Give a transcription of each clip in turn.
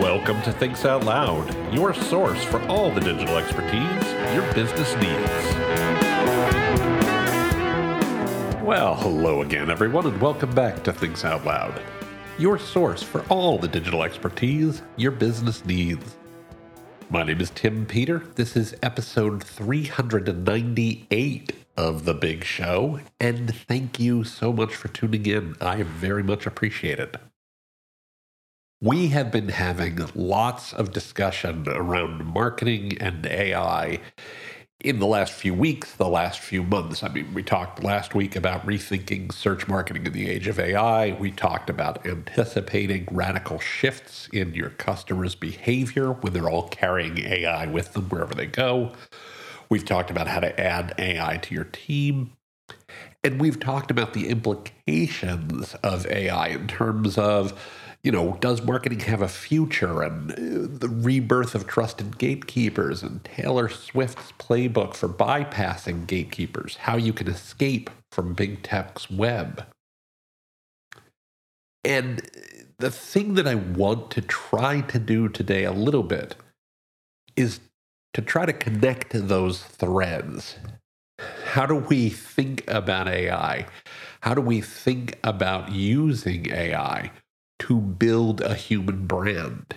Welcome to Thinks Out Loud, your source for all the digital expertise your business needs. Well, hello again, everyone, and welcome back to Thinks Out Loud, your source for all the digital expertise your business needs. My name is Tim Peter. This is episode 398 of The Big Show, and thank you so much for tuning in. I very much appreciate it. We have been having lots of discussion around marketing and AI in the last few weeks, the last few months. I mean, we talked last week about rethinking search marketing in the age of AI. We talked about anticipating radical shifts in your customers' behavior when they're all carrying AI with them wherever they go. We've talked about how to add AI to your team. And we've talked about the implications of AI in terms of you know, does marketing have a future and uh, the rebirth of trusted gatekeepers and Taylor Swift's playbook for bypassing gatekeepers, how you can escape from big tech's web. And the thing that I want to try to do today a little bit is to try to connect those threads. How do we think about AI? How do we think about using AI? to build a human brand,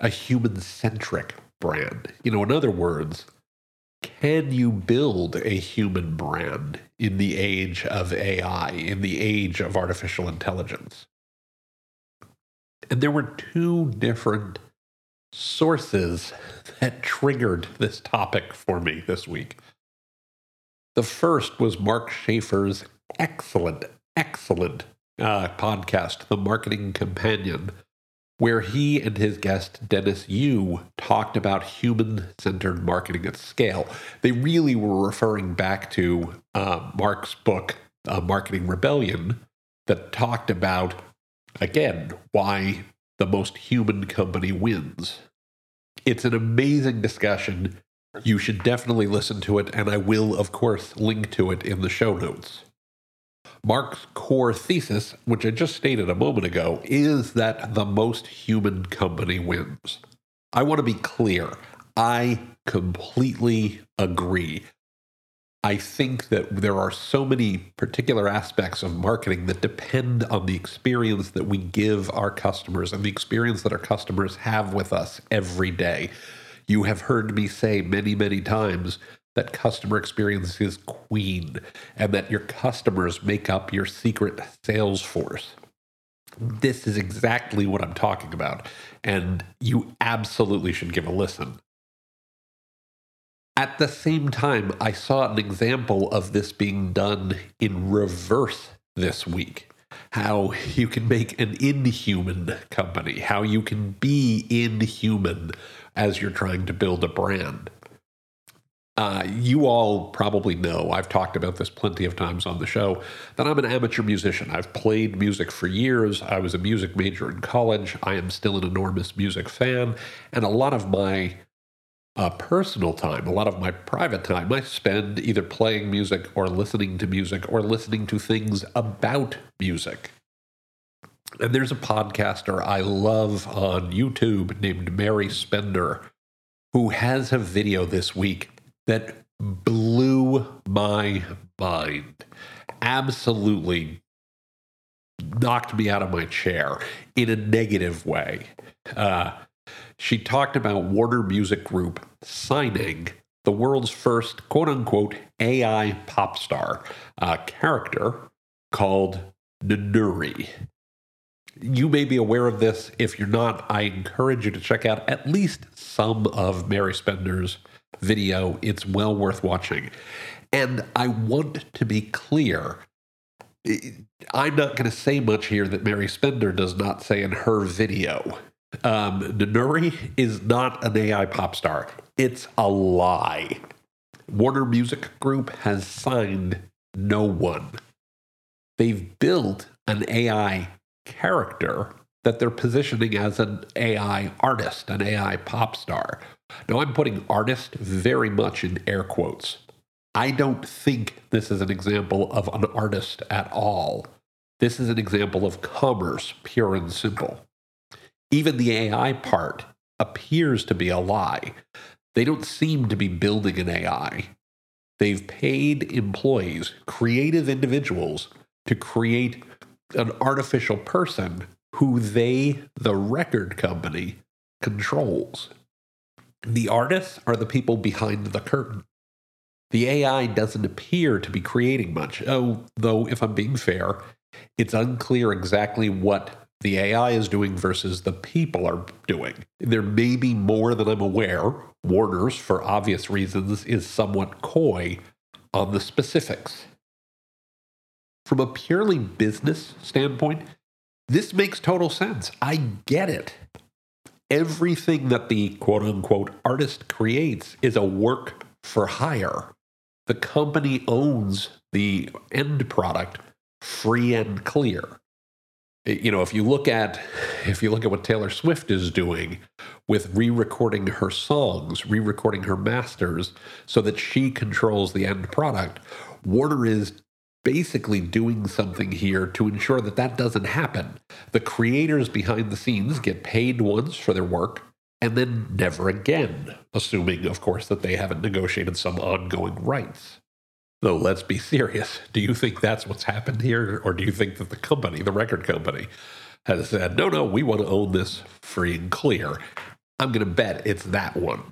a human centric brand. You know, in other words, can you build a human brand in the age of AI, in the age of artificial intelligence? And there were two different sources that triggered this topic for me this week. The first was Mark Schaefer's excellent, excellent uh, podcast, The Marketing Companion, where he and his guest, Dennis Yu, talked about human centered marketing at scale. They really were referring back to uh, Mark's book, uh, Marketing Rebellion, that talked about, again, why the most human company wins. It's an amazing discussion. You should definitely listen to it, and I will, of course, link to it in the show notes. Mark's core thesis, which I just stated a moment ago, is that the most human company wins. I want to be clear. I completely agree. I think that there are so many particular aspects of marketing that depend on the experience that we give our customers and the experience that our customers have with us every day. You have heard me say many, many times that customer experience is queen and that your customers make up your secret sales force. This is exactly what I'm talking about, and you absolutely should give a listen. At the same time, I saw an example of this being done in reverse this week. How you can make an inhuman company, how you can be inhuman as you're trying to build a brand. Uh, you all probably know, I've talked about this plenty of times on the show, that I'm an amateur musician. I've played music for years. I was a music major in college. I am still an enormous music fan. And a lot of my uh, personal time, a lot of my private time, I spend either playing music or listening to music or listening to things about music. And there's a podcaster I love on YouTube named Mary Spender who has a video this week that blew my mind. Absolutely knocked me out of my chair in a negative way. Uh, she talked about Warner Music Group signing the world's first quote unquote AI pop star uh, character called Noonoouri. You may be aware of this. If you're not, I encourage you to check out at least some of Mary Spender's video. It's well worth watching. And I want to be clear. I'm not going to say much here that Mary Spender does not say in her video. Um, Noonoouri is not an AI pop star. It's a lie. Warner Music Group has signed no one. They've built an AI character that they're positioning as an AI artist, an AI pop star. Now, I'm putting artist very much in air quotes. I don't think this is an example of an artist at all. This is an example of commerce, pure and simple. Even the AI part appears to be a lie. They don't seem to be building an AI. They've paid employees, creative individuals, to create an artificial person who they, the record company, controls. The artists are the people behind the curtain. The AI doesn't appear to be creating much. Oh, though, if I'm being fair, it's unclear exactly what the AI is doing versus the people are doing. There may be more than I'm aware. Warner's, for obvious reasons, is somewhat coy on the specifics. From a purely business standpoint, this makes total sense. I get it. Everything that the quote unquote artist creates is a work for hire. The company owns the end product free and clear you know if you look at if you look at what Taylor Swift is doing with re-recording her songs, re-recording her masters so that she controls the end product, Warner is basically doing something here to ensure that that doesn't happen. The creators behind the scenes get paid once for their work and then never again, assuming of course that they haven't negotiated some ongoing rights. Though, let's be serious. Do you think that's what's happened here? Or do you think that the company, the record company, has said, no, no, we want to own this free and clear? I'm going to bet it's that one.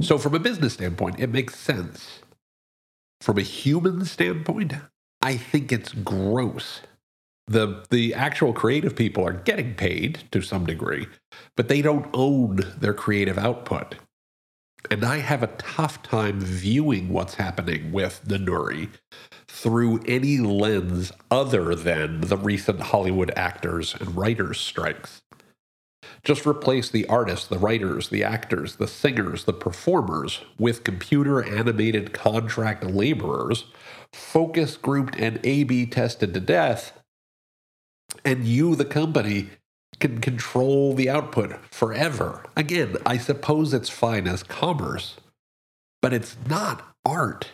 So, from a business standpoint, it makes sense. From a human standpoint, I think it's gross. The, the actual creative people are getting paid to some degree, but they don't own their creative output. And I have a tough time viewing what's happening with the Nuri through any lens other than the recent Hollywood actors and writers strikes. Just replace the artists, the writers, the actors, the singers, the performers with computer animated contract laborers, focus grouped and A B tested to death, and you, the company, can control the output forever. Again, I suppose it's fine as commerce, but it's not art.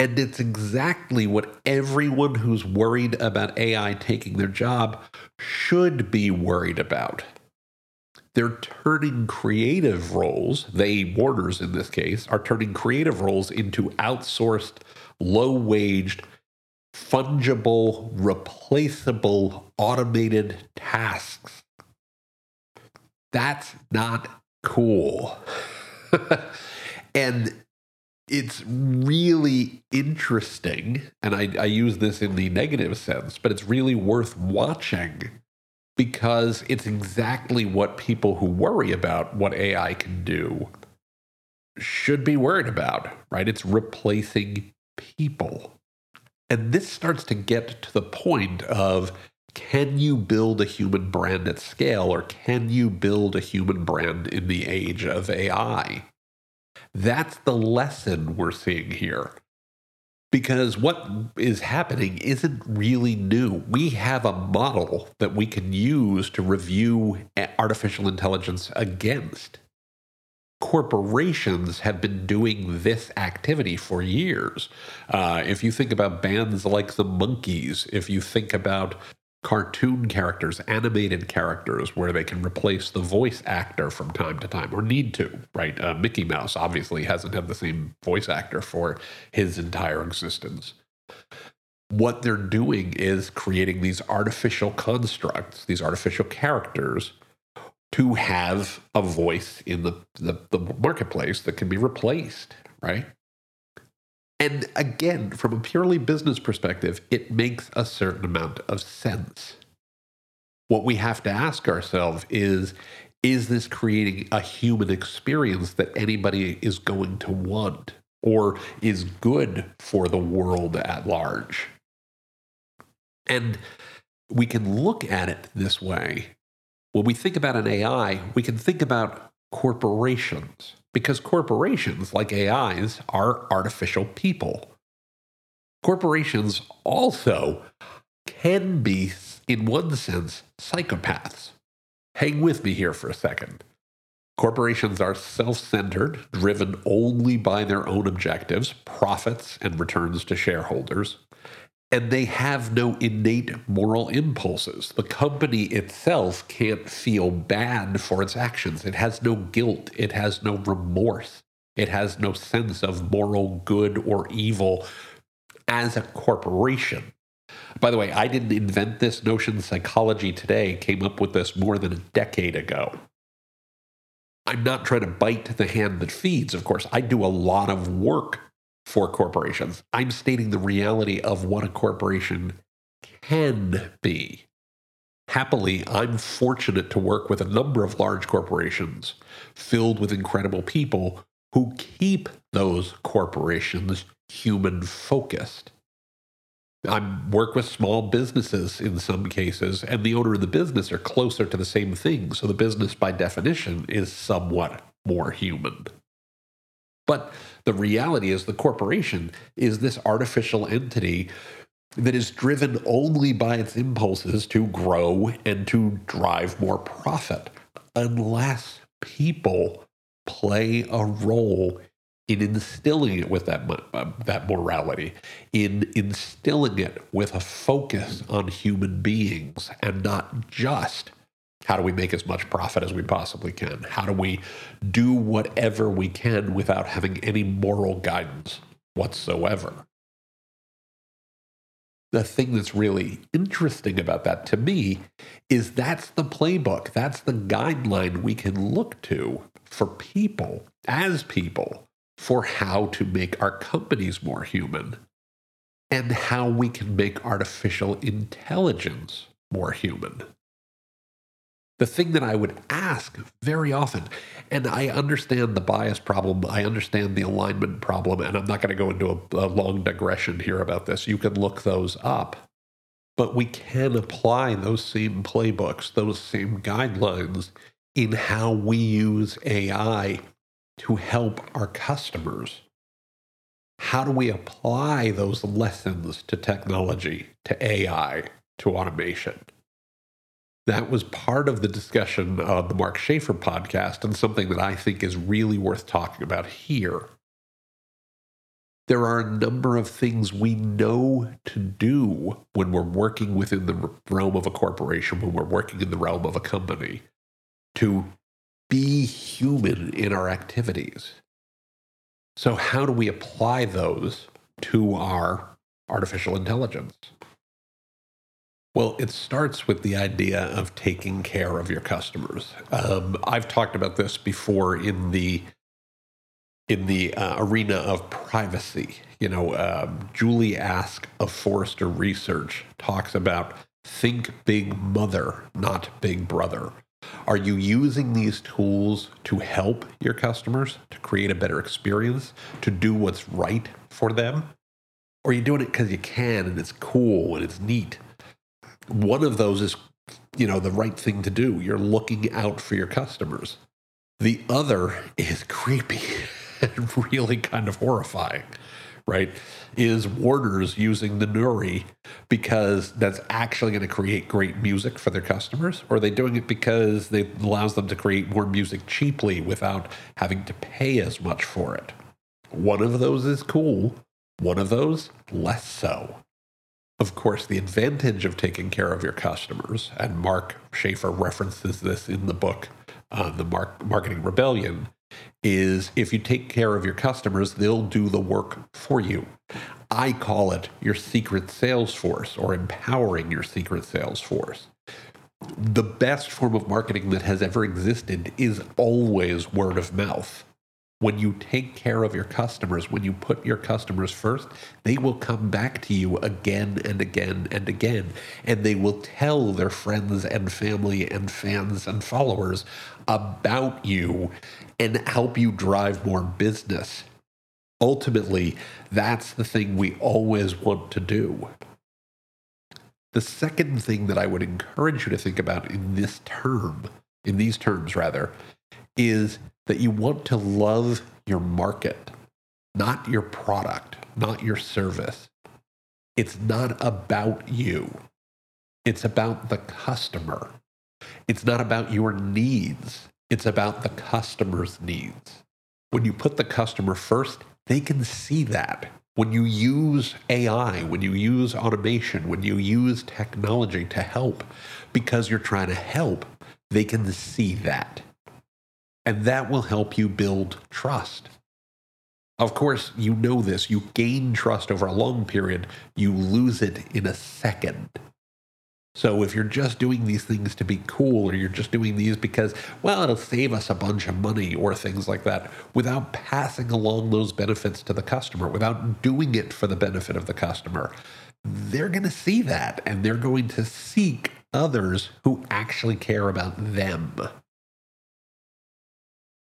And it's exactly what everyone who's worried about AI taking their job should be worried about. They're turning creative roles, they, Warners in this case, are turning creative roles into outsourced, low waged, fungible, replaceable, automated tasks. That's not cool. and it's really interesting, and I, I, use this in the negative sense, but it's really worth watching because it's exactly what people who worry about what AI can do should be worried about, right? It's replacing people. And this starts to get to the point of can you build a human brand at scale or can you build a human brand in the age of AI? That's the lesson we're seeing here. Because what is happening isn't really new. We have a model that we can use to review artificial intelligence against corporations have been doing this activity for years. Uh, if you think about bands like the Monkees, if you think about cartoon characters, animated characters, where they can replace the voice actor from time to time, or need to, right? Uh, Mickey Mouse obviously hasn't had the same voice actor for his entire existence. What they're doing is creating these artificial constructs, these artificial characters to have a voice in the, the, the marketplace that can be replaced, right? And again, from a purely business perspective, it makes a certain amount of sense. What we have to ask ourselves is is this creating a human experience that anybody is going to want or is good for the world at large? And we can look at it this way when we think about an AI, we can think about corporations because corporations, like AIs, are artificial people. Corporations also can be, in one sense, psychopaths. Hang with me here for a second. Corporations are self centered, driven only by their own objectives, profits, and returns to shareholders. And they have no innate moral impulses. The company itself can't feel bad for its actions. It has no guilt. It has no remorse. It has no sense of moral good or evil as a corporation. By the way, I didn't invent this notion. Psychology Today came up with this more than a decade ago. I'm not trying to bite the hand that feeds, of course. I do a lot of work for corporations. I'm stating the reality of what a corporation can be. Happily, I'm fortunate to work with a number of large corporations filled with incredible people who keep those corporations human focused. I work with small businesses in some cases, and the owner of the business are closer to the same thing. So the business, by definition, is somewhat more human. But the reality is, the corporation is this artificial entity that is driven only by its impulses to grow and to drive more profit, unless people play a role in instilling it with that uh, that morality, in instilling it with a focus on human beings and not just how do we make as much profit as we possibly can? How do we do whatever we can without having any moral guidance whatsoever? The thing that's really interesting about that to me is that's the playbook, that's the guideline we can look to for people, as people, for how to make our companies more human and how we can make artificial intelligence more human. The thing that I would ask very often, and I understand the bias problem, I understand the alignment problem, and I'm not going to go into a, a long digression here about this. You can look those up. But we can apply those same playbooks, those same guidelines in how we use AI to help our customers. How do we apply those lessons to technology, to AI, to automation? That was part of the discussion of the Mark Schaefer podcast and something that I think is really worth talking about here. There are a number of things we know to do when we're working within the realm of a corporation, when we're working in the realm of a company, to be human in our activities. So, how do we apply those to our artificial intelligence? Well, it starts with the idea of taking care of your customers. Um, I've talked about this before in the in the uh, arena of privacy. You know, um, Julie Ask of Forrester Research talks about think big mother, not big brother. Are you using these tools to help your customers, to create a better experience, to do what's right for them? Or are you doing it because you can and it's cool and it's neat? One of those is, you know, the right thing to do. You're looking out for your customers. The other is creepy and really kind of horrifying right, is Warner's using the Nuri because that's actually going to create great music for their customers? Or are they doing it because it allows them to create more music cheaply without having to pay as much for it? One of those is cool, one of those, less so. Of course, the advantage of taking care of your customers, and Mark Schaefer references this in the book, uh, The Mark- Marketing Rebellion, is if you take care of your customers, they'll do the work for you. I call it your secret sales force or empowering your secret sales force. The best form of marketing that has ever existed is always word of mouth when you take care of your customers, when you put your customers first, they will come back to you again and again and again. And they will tell their friends and family and fans and followers about you and help you drive more business. Ultimately, that's the thing we always want to do. The second thing that I would encourage you to think about in this term, in these terms rather, is that you want to love your market, not your product, not your service. It's not about you. It's about the customer. It's not about your needs. It's about the customer's needs. When you put the customer first, they can see that. When you use AI, when you use automation, when you use technology to help because you're trying to help, they can see that. And that will help you build trust. Of course, you know this. You gain trust over a long period, you lose it in a second. So if you're just doing these things to be cool, or you're just doing these because, well, it'll save us a bunch of money or things like that, without passing along those benefits to the customer, without doing it for the benefit of the customer, they're going to see that and they're going to seek others who actually care about them.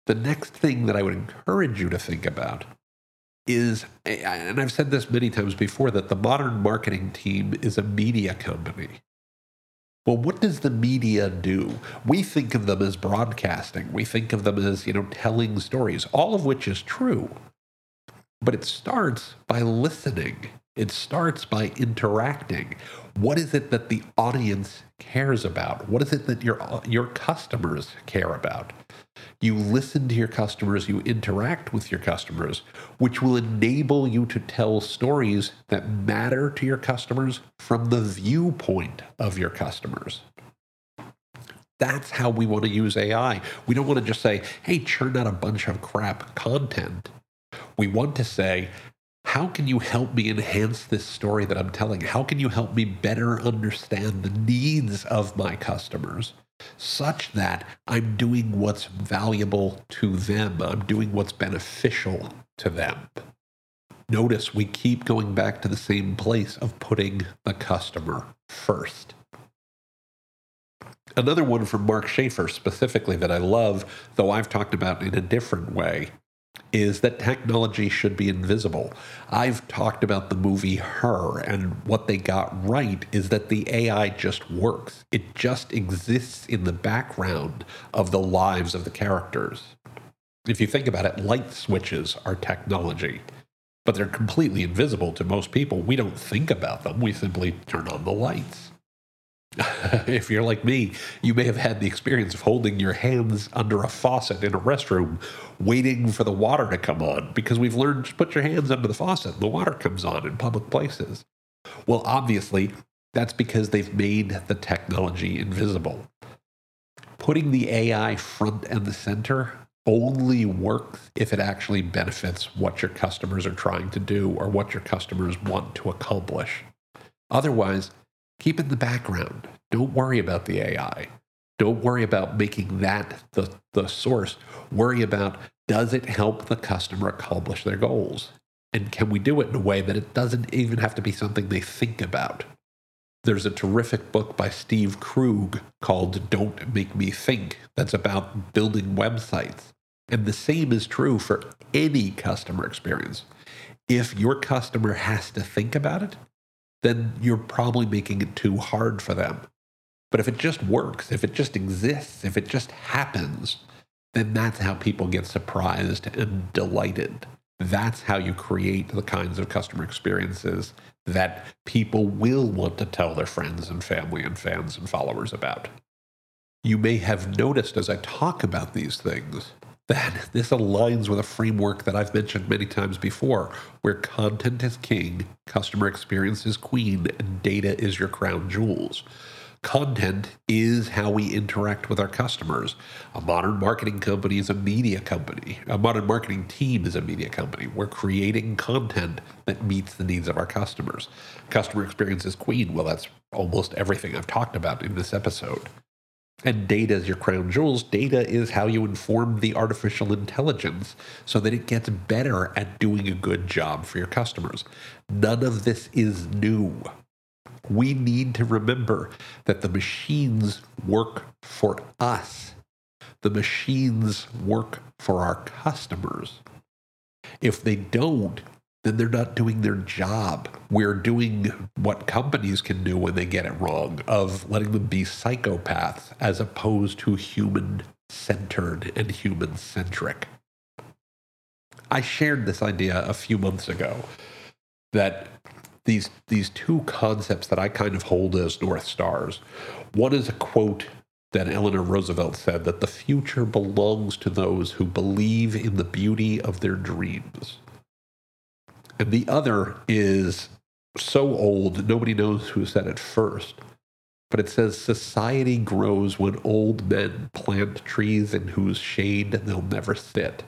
The next thing that I would encourage you to think about is, and I've said this many times before, that the modern marketing team is a media company. Well, what does the media do? We think of them as broadcasting. We think of them as, you know, telling stories, all of which is true. But it starts by listening. It starts by interacting. What is it that the audience cares about? What is it that your your customers care about? You listen to your customers, you interact with your customers, which will enable you to tell stories that matter to your customers from the viewpoint of your customers. That's how we want to use AI. We don't want to just say, hey, churn out a bunch of crap content. We want to say, how can you help me enhance this story that I'm telling? How can you help me better understand the needs of my customers? such that I'm doing what's valuable to them. I'm doing what's beneficial to them. Notice we keep going back to the same place of putting the customer first. Another one from Mark Schaefer specifically that I love, though I've talked about in a different way, is that technology should be invisible. I've talked about the movie Her, and what they got right is that the AI just works. It just exists in the background of the lives of the characters. If you think about it, light switches are technology, but they're completely invisible to most people. We don't think about them, we simply turn on the lights. if you're like me, you may have had the experience of holding your hands under a faucet in a restroom, waiting for the water to come on, because we've learned to put your hands under the faucet and the water comes on in public places. Well, obviously, that's because they've made the technology invisible. Putting the AI front and the center only works if it actually benefits what your customers are trying to do or what your customers want to accomplish. Otherwise, keep in the background. Don't worry about the AI. Don't worry about making that the, the source. Worry about does it help the customer accomplish their goals? And can we do it in a way that it doesn't even have to be something they think about? There's a terrific book by Steve Krug called Don't Make Me Think that's about building websites. And the same is true for any customer experience. If your customer has to think about it, then you're probably making it too hard for them. But if it just works, if it just exists, if it just happens, then that's how people get surprised and delighted. That's how you create the kinds of customer experiences that people will want to tell their friends and family and fans and followers about. You may have noticed as I talk about these things that this aligns with a framework that I've mentioned many times before, where content is king, customer experience is queen, and data is your crown jewels. Content is how we interact with our customers. A modern marketing company is a media company. A modern marketing team is a media company. We're creating content that meets the needs of our customers. Customer experience is queen. Well, that's almost everything I've talked about in this episode. And data is your crown jewels. Data is how you inform the artificial intelligence so that it gets better at doing a good job for your customers. None of this is new. We need to remember that the machines work for us, the machines work for our customers. If they don't, then they're not doing their job. We're doing what companies can do when they get it wrong of letting them be psychopaths as opposed to human centered and human centric. I shared this idea a few months ago that these these two concepts that I kind of hold as north stars. One is a quote that Eleanor Roosevelt said that the future belongs to those who believe in the beauty of their dreams. And the other is so old, nobody knows who said it first. But it says society grows when old men plant trees in whose shade they'll never sit.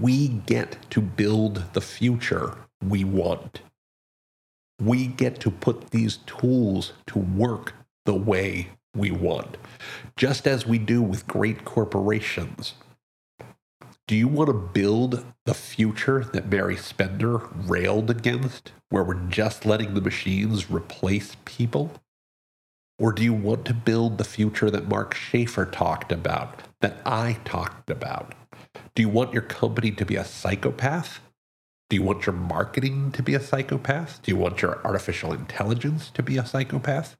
We get to build the future we want. We get to put these tools to work the way we want, just as we do with great corporations. Do you want to build the future that Mary Spender railed against, where we're just letting the machines replace people? Or do you want to build the future that Mark Schaefer talked about, that I talked about? Do you want your company to be a psychopath? Do you want your marketing to be a psychopath? Do you want your artificial intelligence to be a psychopath?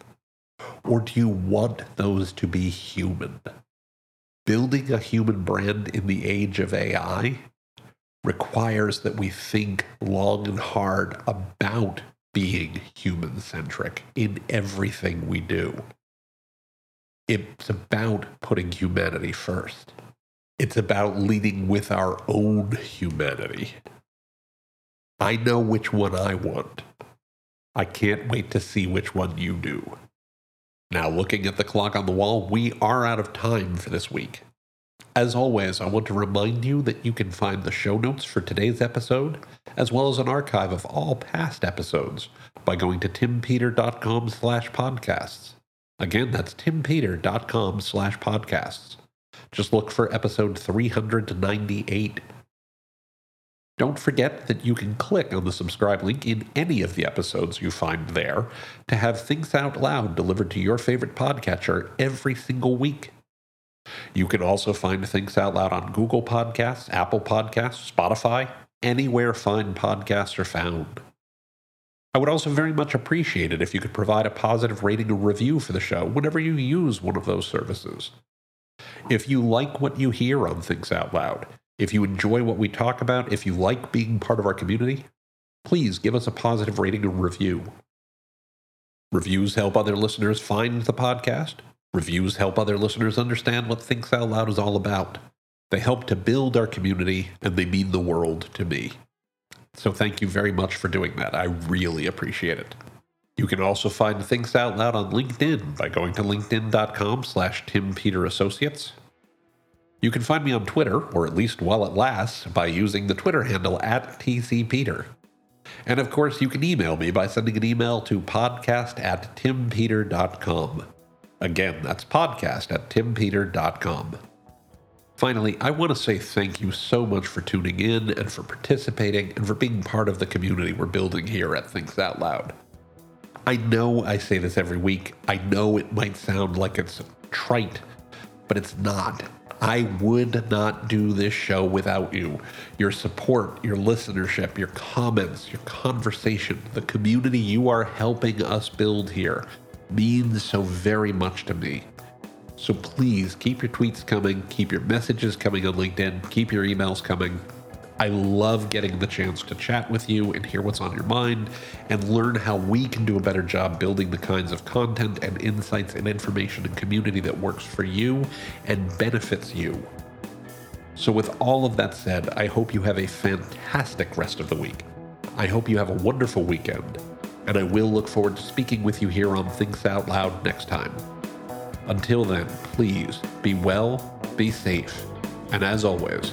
Or do you want those to be human? Building a human brand in the age of AI requires that we think long and hard about being human centric in everything we do. It's about putting humanity first. It's about leading with our own humanity. I know which one I want. I can't wait to see which one you do. Now, looking at the clock on the wall, we are out of time for this week. As always, I want to remind you that you can find the show notes for today's episode, as well as an archive of all past episodes, by going to timpeter.com slash podcasts. Again, that's timpeter.com slash podcasts. Just look for episode 398 don't forget that you can click on the subscribe link in any of the episodes you find there to have Thinks Out Loud delivered to your favorite podcatcher every single week. You can also find Thinks Out Loud on Google Podcasts, Apple Podcasts, Spotify, anywhere fine podcasts are found. I would also very much appreciate it if you could provide a positive rating or review for the show whenever you use one of those services. If you like what you hear on Thinks Out Loud, if you enjoy what we talk about, if you like being part of our community, please give us a positive rating and review. Reviews help other listeners find the podcast. Reviews help other listeners understand what Thinks Out Loud is all about. They help to build our community and they mean the world to me. So thank you very much for doing that. I really appreciate it. You can also find Thinks Out Loud on LinkedIn by going to linkedin.com slash Tim Peter Associates. You can find me on Twitter, or at least while it lasts, by using the Twitter handle at TCPeter. And of course, you can email me by sending an email to podcast at timpeter.com. Again, that's podcast at timpeter.com. Finally, I want to say thank you so much for tuning in and for participating and for being part of the community we're building here at Thinks Out Loud. I know I say this every week. I know it might sound like it's trite, but it's not. I would not do this show without you. Your support, your listenership, your comments, your conversation, the community you are helping us build here means so very much to me. So please keep your tweets coming, keep your messages coming on LinkedIn, keep your emails coming. I love getting the chance to chat with you and hear what's on your mind and learn how we can do a better job building the kinds of content and insights and information and community that works for you and benefits you. So, with all of that said, I hope you have a fantastic rest of the week. I hope you have a wonderful weekend, and I will look forward to speaking with you here on Thinks Out Loud next time. Until then, please be well, be safe, and as always,